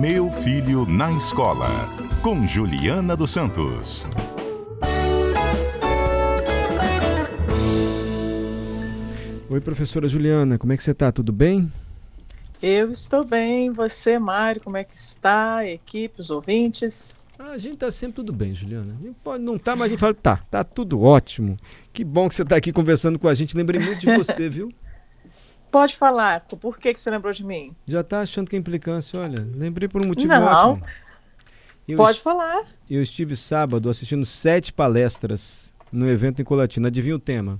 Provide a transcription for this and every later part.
Meu Filho na Escola, com Juliana dos Santos. Oi, professora Juliana, como é que você está? Tudo bem? Eu estou bem. Você, Mário, como é que está? A equipe, os ouvintes? Ah, a gente está sempre tudo bem, Juliana. A gente pode não tá, mas a gente fala, tá, tá tudo ótimo. Que bom que você está aqui conversando com a gente. Lembrei muito de você, viu? Pode falar. Por que, que você lembrou de mim? Já está achando que é implicância. Olha, lembrei por um motivo não. ótimo. Eu Pode falar. Eu estive sábado assistindo sete palestras no evento em Colatina. Adivinha o tema?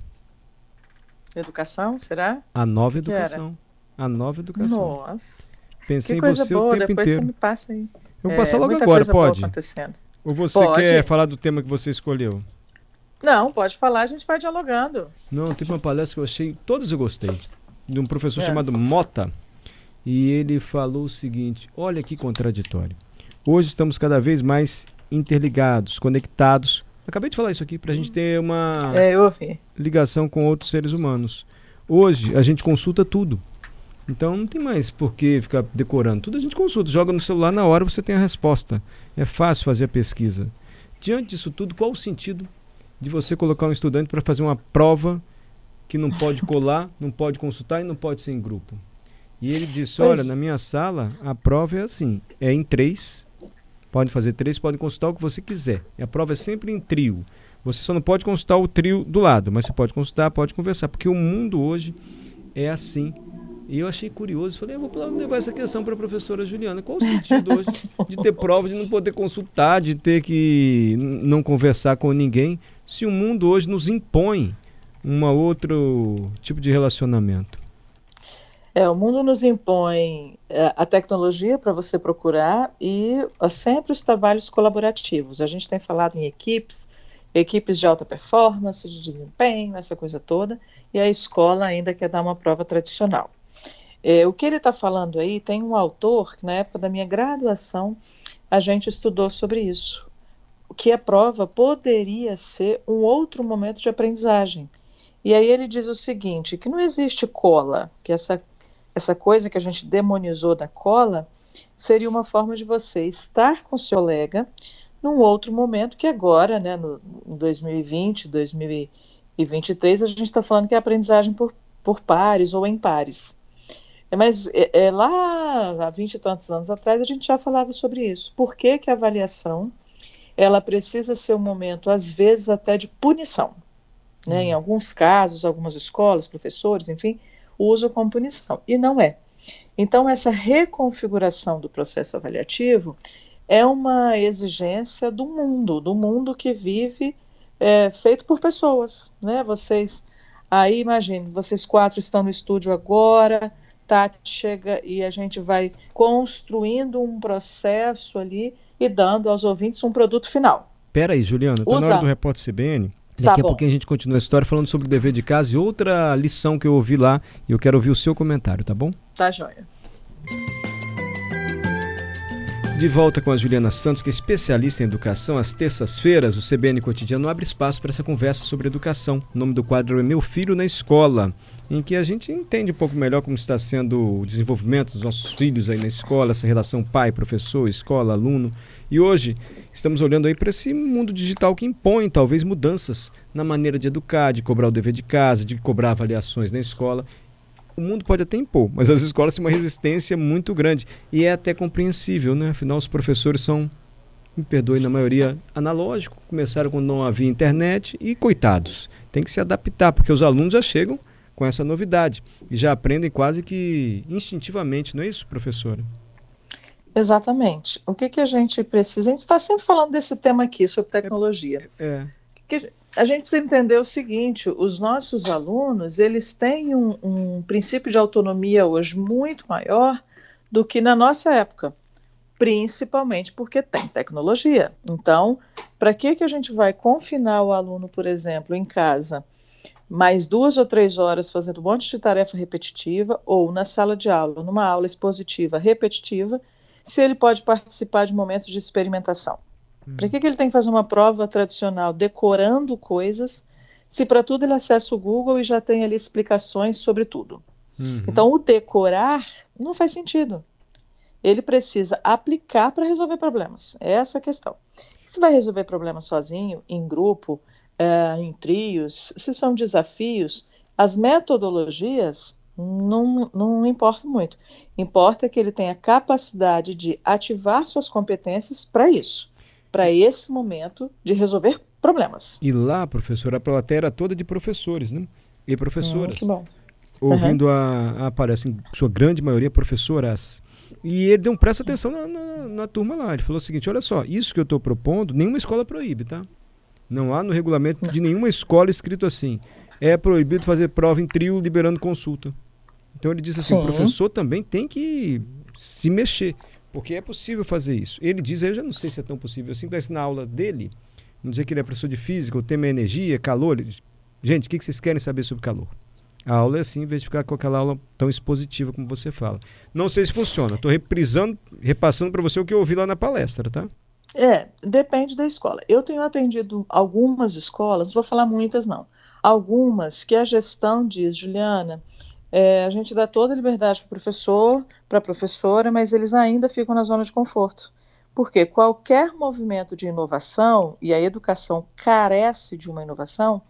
Educação, será? A nova educação. A nova educação. Nossa. Pensei que coisa em você boa. o tempo Depois inteiro. você me passa aí. Eu vou É, passar logo agora, pode? Ou você Pode. quer falar do tema que você escolheu? Não, pode falar, a gente vai dialogando. Não, teve uma palestra que eu achei, todas eu gostei, de um professor É. chamado Mota, e ele falou o seguinte: olha que contraditório. Hoje estamos cada vez mais interligados, conectados. Acabei de falar isso aqui para a gente ter uma É, ligação com outros seres humanos. Hoje a gente consulta tudo. Então não tem mais por que ficar decorando. Tudo a gente consulta, joga no celular na hora você tem a resposta. É fácil fazer a pesquisa. Diante disso tudo, qual o sentido de você colocar um estudante para fazer uma prova que não pode colar, não pode consultar e não pode ser em grupo? E ele disse: Olha, na minha sala a prova é assim: é em três, pode fazer três, pode consultar o que você quiser. E a prova é sempre em trio. Você só não pode consultar o trio do lado, mas você pode consultar, pode conversar, porque o mundo hoje é assim. E eu achei curioso, falei, eu vou levar essa questão para a professora Juliana. Qual o sentido hoje de ter prova, de não poder consultar, de ter que não conversar com ninguém, se o mundo hoje nos impõe um outro tipo de relacionamento? É, o mundo nos impõe é, a tecnologia para você procurar e sempre os trabalhos colaborativos. A gente tem falado em equipes, equipes de alta performance, de desempenho, essa coisa toda, e a escola ainda quer dar uma prova tradicional. É, o que ele está falando aí, tem um autor que na época da minha graduação a gente estudou sobre isso, que a prova poderia ser um outro momento de aprendizagem. E aí ele diz o seguinte, que não existe cola, que essa essa coisa que a gente demonizou da cola seria uma forma de você estar com seu colega num outro momento que agora, né, no em 2020, 2023, a gente está falando que é aprendizagem por, por pares ou em pares. É, Mas é, é, lá há 20 e tantos anos atrás a gente já falava sobre isso. Por que, que a avaliação ela precisa ser um momento, às vezes, até de punição? Né? Em alguns casos, algumas escolas, professores, enfim, usam como punição. E não é. Então, essa reconfiguração do processo avaliativo é uma exigência do mundo, do mundo que vive é, feito por pessoas. Né? Vocês, aí imagine, vocês quatro estão no estúdio agora, Tati chega e a gente vai construindo um processo ali e dando aos ouvintes um produto final. Pera aí, Juliana, tá na hora do repórter CBN. Tá Daqui a bom. pouquinho a gente continua a história falando sobre o dever de casa e outra lição que eu ouvi lá e eu quero ouvir o seu comentário, tá bom? Tá, joia? De volta com a Juliana Santos, que é especialista em educação, às terças-feiras, o CBN Cotidiano abre espaço para essa conversa sobre educação. O nome do quadro é Meu Filho na Escola, em que a gente entende um pouco melhor como está sendo o desenvolvimento dos nossos filhos aí na escola, essa relação pai, professor, escola, aluno. E hoje estamos olhando aí para esse mundo digital que impõe talvez mudanças na maneira de educar, de cobrar o dever de casa, de cobrar avaliações na escola o mundo pode até impor, mas as escolas têm uma resistência muito grande. E é até compreensível, né? Afinal, os professores são, me perdoe, na maioria analógico, começaram quando não havia internet e coitados. Tem que se adaptar, porque os alunos já chegam com essa novidade e já aprendem quase que instintivamente, não é isso, professora? Exatamente. O que, que a gente precisa? A gente está sempre falando desse tema aqui, sobre tecnologia. É. Que a gente precisa entender o seguinte: os nossos alunos eles têm um, um princípio de autonomia hoje muito maior do que na nossa época, principalmente porque tem tecnologia. Então, para que, que a gente vai confinar o aluno, por exemplo, em casa, mais duas ou três horas fazendo um monte de tarefa repetitiva, ou na sala de aula, numa aula expositiva repetitiva, se ele pode participar de momentos de experimentação? Para que, que ele tem que fazer uma prova tradicional decorando coisas, se para tudo ele acessa o Google e já tem ali explicações sobre tudo? Uhum. Então, o decorar não faz sentido. ele precisa aplicar para resolver problemas. É essa a questão. Se vai resolver problemas sozinho, em grupo, é, em trios, se são desafios, as metodologias não, não importa muito. Importa que ele tenha capacidade de ativar suas competências para isso, para esse momento de resolver problemas. E lá, professora, a plateia era toda de professores, né? E professoras. Hum, que bom. Ouvindo uhum. a, aparecem, sua grande maioria, professoras. E ele deu um presta atenção na, na, na, turma lá. Ele falou o seguinte: olha só, isso que eu estou propondo, nenhuma escola proíbe, tá? Não há no regulamento de nenhuma escola escrito assim. É proibido fazer prova em trio liberando consulta. Então ele disse assim: Sim. o professor também tem que se mexer, porque é possível fazer isso. Ele diz, eu já não sei se é tão possível assim, mas na aula dele, vamos dizer que ele é professor de física, o tema é energia, calor. Diz, Gente, o que vocês querem saber sobre calor? A aula é assim, em vez de ficar com aquela aula tão expositiva como você fala. Não sei se funciona. Estou reprisando, repassando para você o que eu ouvi lá na palestra, tá? É, depende da escola. Eu tenho atendido algumas escolas, não vou falar muitas não, algumas que a gestão diz, Juliana, é, a gente dá toda a liberdade para o professor, para a professora, mas eles ainda ficam na zona de conforto. Porque qualquer movimento de inovação, e a educação carece de uma inovação,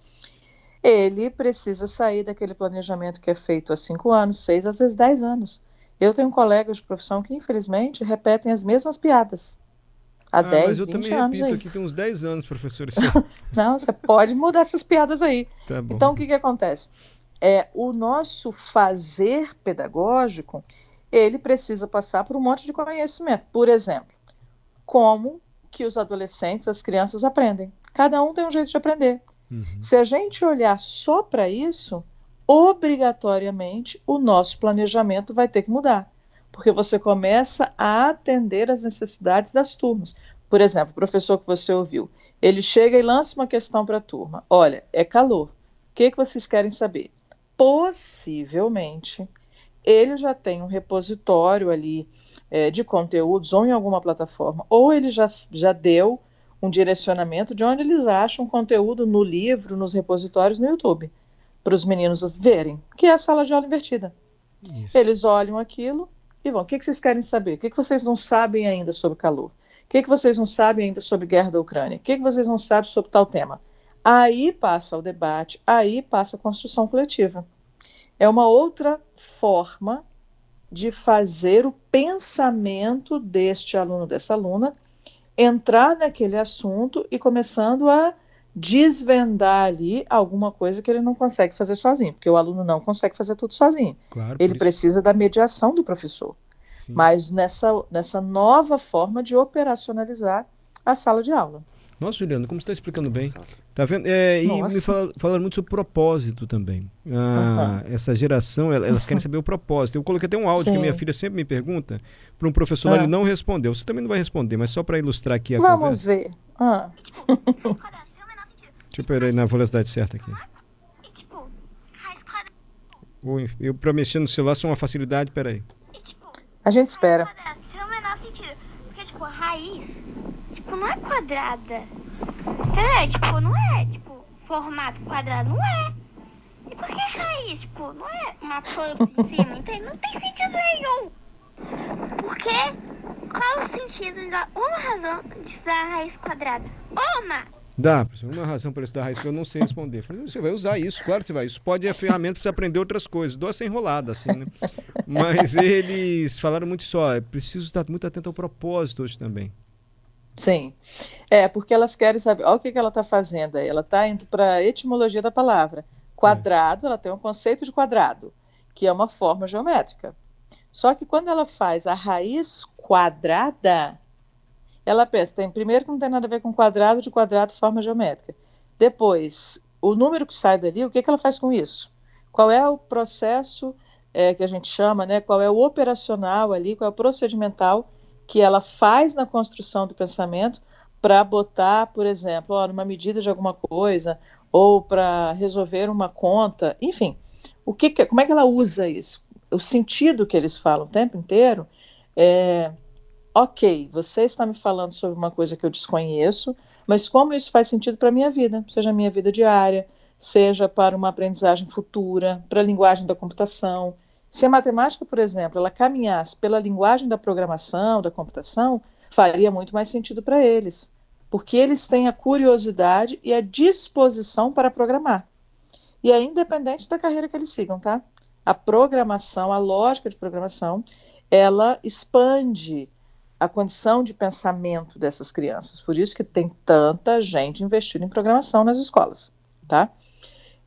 ele precisa sair daquele planejamento que é feito há cinco anos, seis, às vezes dez anos. Eu tenho colegas de profissão que, infelizmente, repetem as mesmas piadas. Há ah, 10, mas eu também repito aí. aqui, tem uns 10 anos, professor. Não, você pode mudar essas piadas aí. Tá então, o que, que acontece? É, o nosso fazer pedagógico, ele precisa passar por um monte de conhecimento. Por exemplo, como que os adolescentes, as crianças aprendem. Cada um tem um jeito de aprender. Uhum. Se a gente olhar só para isso, obrigatoriamente o nosso planejamento vai ter que mudar, porque você começa a atender as necessidades das turmas. Por exemplo, o professor que você ouviu, ele chega e lança uma questão para a turma: olha, é calor, o que, que vocês querem saber? Possivelmente ele já tem um repositório ali é, de conteúdos ou em alguma plataforma, ou ele já, já deu um direcionamento de onde eles acham conteúdo no livro, nos repositórios no YouTube, para os meninos verem, que é a sala de aula invertida. Isso. Eles olham aquilo e vão: o que, que vocês querem saber? O que, que vocês não sabem ainda sobre calor? O que, que vocês não sabem ainda sobre guerra da Ucrânia? O que, que vocês não sabem sobre tal tema? Aí passa o debate, aí passa a construção coletiva. É uma outra forma de fazer o pensamento deste aluno, dessa aluna, entrar naquele assunto e começando a desvendar ali alguma coisa que ele não consegue fazer sozinho, porque o aluno não consegue fazer tudo sozinho. Claro, ele precisa da mediação do professor. Sim. Mas nessa, nessa nova forma de operacionalizar a sala de aula. Nossa, Juliano, como você está explicando bem. Tá vendo? É, e me fal falaram muito sobre propósito também. Ah, uhum. Essa geração, elas querem saber o propósito. Eu coloquei até um áudio Sim. que minha filha sempre me pergunta para um professor, ah. ele não respondeu. Você também não vai responder, mas só para ilustrar aqui a Vamos conversa. ver. Ah. Deixa eu pôr aí na velocidade certa aqui. Eu para mexer no celular sou uma facilidade, peraí. A gente espera. Porque, tipo, raiz tipo, não é quadrada. Entendeu? Tipo, não é, tipo, formato quadrado, não é. E por que raiz? Tipo, não é uma planta em cima, entende? Não tem sentido nenhum. Por quê? Qual o sentido dar uma razão de estudar a raiz quadrada? Uma! Dá, professor. Uma razão para estudar raiz que eu não sei responder. Falei, você vai usar isso, claro que você vai. Isso pode ser ferramenta para você aprender outras coisas. Essa enrolada, assim, né? Mas eles falaram muito isso, ó, é preciso estar muito atento ao propósito hoje também. Sim. É, porque elas querem saber. Olha o que, que ela está fazendo aí. Ela está indo para a etimologia da palavra. Quadrado, ela tem um conceito de quadrado, que é uma forma geométrica. Só que quando ela faz a raiz quadrada, ela pensa, tem, primeiro que não tem nada a ver com quadrado, de quadrado, forma geométrica. Depois, o número que sai dali, o que, que ela faz com isso? Qual é o processo é, que a gente chama, né? Qual é o operacional ali, qual é o procedimental que ela faz na construção do pensamento para botar, por exemplo, ó, numa medida de alguma coisa ou para resolver uma conta, enfim, o que, que, como é que ela usa isso? O sentido que eles falam o tempo inteiro é, ok, você está me falando sobre uma coisa que eu desconheço, mas como isso faz sentido para a minha vida, seja a minha vida diária, seja para uma aprendizagem futura, para a linguagem da computação, Se a matemática, por exemplo, ela caminhasse pela linguagem da programação, da computação, faria muito mais sentido para eles, porque eles têm a curiosidade e a disposição para programar. E é independente da carreira que eles sigam, tá? A programação, a lógica de programação, ela expande a condição de pensamento dessas crianças. Por isso que tem tanta gente investindo em programação nas escolas, tá?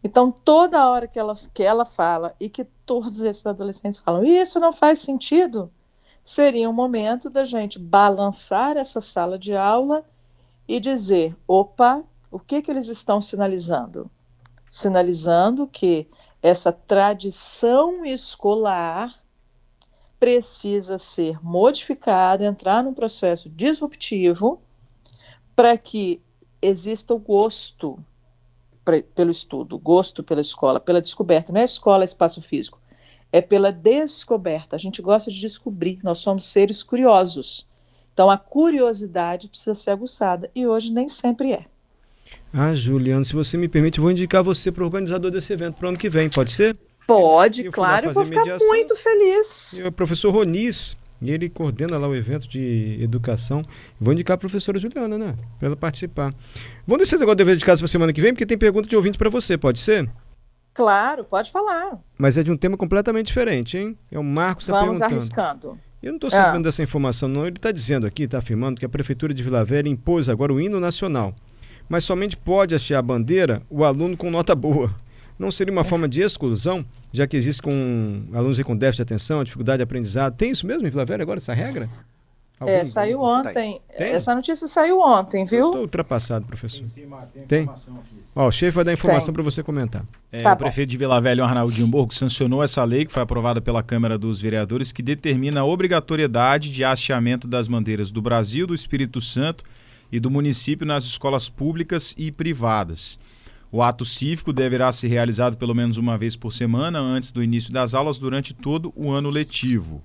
Então, toda hora que ela, que ela fala e que todos esses adolescentes falam, isso não faz sentido, seria um momento da gente balançar essa sala de aula e dizer: opa, o que, que eles estão sinalizando? Sinalizando que essa tradição escolar precisa ser modificada, entrar num processo disruptivo para que exista o gosto pelo estudo, gosto pela escola, pela descoberta. Não é escola, é espaço físico. É pela descoberta. A gente gosta de descobrir. Nós somos seres curiosos. Então a curiosidade precisa ser aguçada e hoje nem sempre é. Ah, Juliano, se você me permite, vou indicar você para o organizador desse evento para o ano que vem, pode ser? Pode, eu claro, eu vou ficar mediação. muito feliz. E o professor Ronis, ele coordena lá o evento de educação. Vou indicar a professora Juliana, né? Para ela participar. Vamos deixar agora o dever de casa para semana que vem, porque tem pergunta de ouvinte para você, pode ser? Claro, pode falar. Mas é de um tema completamente diferente, hein? É o Marcos está perguntando. Vamos arriscando. Eu não estou sabendo ah. dessa informação, não. Ele está dizendo aqui, está afirmando que a Prefeitura de Vila Velha impôs agora o hino nacional. Mas somente pode hastear a bandeira o aluno com nota boa. Não seria uma forma de exclusão, já que existe com alunos com déficit de atenção, dificuldade de aprendizado? Tem isso mesmo em Vila Velha agora, essa regra? Algum, é, saiu ontem. Tem? Essa notícia saiu ontem, viu? Eu estou ultrapassado, professor. Tem? tem? Ó, o chefe vai dar informação para você comentar. É, tá o prefeito de Vila Velha, Arnaldinho Borgo, sancionou essa lei que foi aprovada pela Câmara dos Vereadores, que determina a obrigatoriedade de hasteamento das bandeiras do Brasil, do Espírito Santo e do município nas escolas públicas e privadas. O ato cívico deverá ser realizado pelo menos uma vez por semana antes do início das aulas durante todo o ano letivo.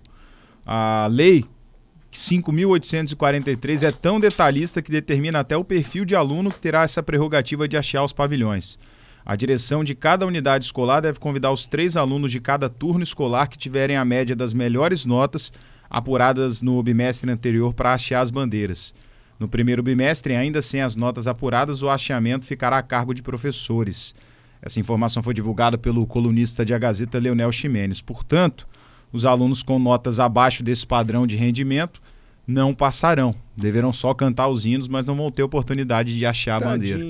A lei 5.843 é tão detalhista que determina até o perfil de aluno que terá essa prerrogativa de achar os pavilhões. A direção de cada unidade escolar deve convidar os três alunos de cada turno escolar que tiverem a média das melhores notas apuradas no bimestre anterior para hastear as bandeiras. No primeiro bimestre, ainda sem as notas apuradas, o hasteamento ficará a cargo de professores. Essa informação foi divulgada pelo colunista de A Gazeta, Leonel Ximenes. Portanto, os alunos com notas abaixo desse padrão de rendimento não passarão. Deverão só cantar os hinos, mas não vão ter oportunidade de achar a bandeira.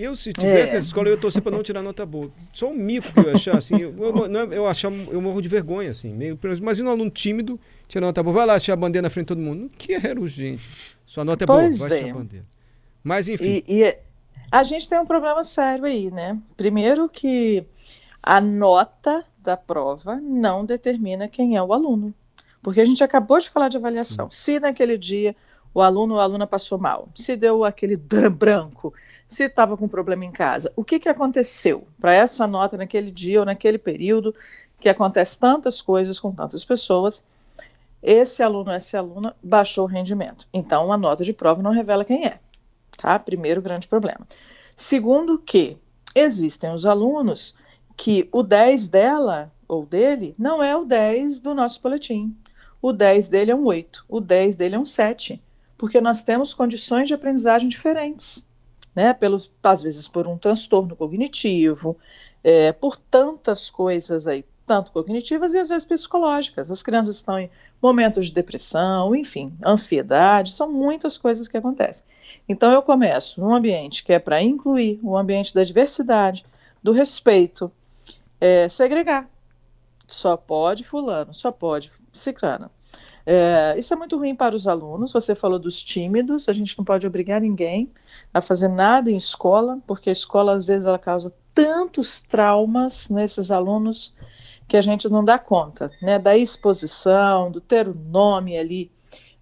Eu, se tivesse é. nessa escola, eu ia torcer para não tirar nota boa. Só um mico que eu ia achar, assim. Eu, eu, eu, achar, eu morro de vergonha, assim. Meio, imagina um aluno tímido tirar nota boa. Vai lá achar a bandeira na frente de todo mundo. Não quero, gente. Sua nota é pois boa, vai é. achar a bandeira. Mas, enfim. E, e a gente tem um problema sério aí, né? Primeiro que a nota da prova não determina quem é o aluno. Porque a gente acabou de falar de avaliação. Sim. Se naquele dia o aluno ou a aluna passou mal, se deu aquele branco, se estava com problema em casa, o que, que aconteceu para essa nota naquele dia ou naquele período que acontece tantas coisas com tantas pessoas, esse aluno, essa aluna baixou o rendimento. Então, a nota de prova não revela quem é, tá? Primeiro grande problema. Segundo que existem os alunos que o 10 dela ou dele não é o 10 do nosso boletim. O 10 dele é um 8, o 10 dele é um 7 porque nós temos condições de aprendizagem diferentes, né? Pelos, às vezes por um transtorno cognitivo, é, por tantas coisas aí, tanto cognitivas e às vezes psicológicas. As crianças estão em momentos de depressão, enfim, ansiedade, são muitas coisas que acontecem. Então eu começo num ambiente que é para incluir um ambiente da diversidade, do respeito, é, segregar. Só pode fulano, só pode ciclana. É, isso é muito ruim para os alunos. Você falou dos tímidos, a gente não pode obrigar ninguém a fazer nada em escola, porque a escola às vezes ela causa tantos traumas nesses alunos que a gente não dá conta, né? Da exposição, do ter o nome ali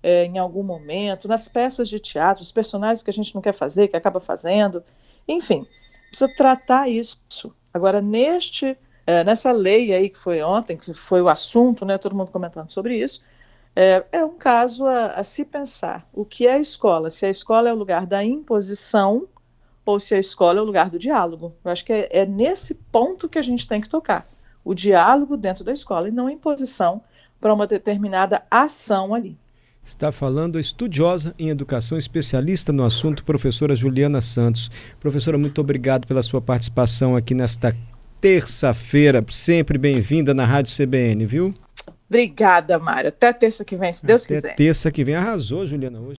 é, em algum momento, nas peças de teatro, os personagens que a gente não quer fazer, que acaba fazendo, enfim, precisa tratar isso. Agora, neste, é, nessa lei aí que foi ontem, que foi o assunto, né? Todo mundo comentando sobre isso é, é um caso a, a, se pensar. O que é a escola? Se a escola é o lugar da imposição ou se a escola é o lugar do diálogo. Eu acho que é, é nesse ponto que a gente tem que tocar. o diálogo dentro da escola e não a imposição para uma determinada ação ali. Está falando a estudiosa em educação, especialista no assunto, professora Juliana Santos. Professora, muito obrigado pela sua participação aqui nesta terça-feira. Sempre bem-vinda na Rádio CBN, viu? Obrigada, Mário. Até terça que vem, se Deus Até quiser. Terça que vem arrasou, Juliana, hoje.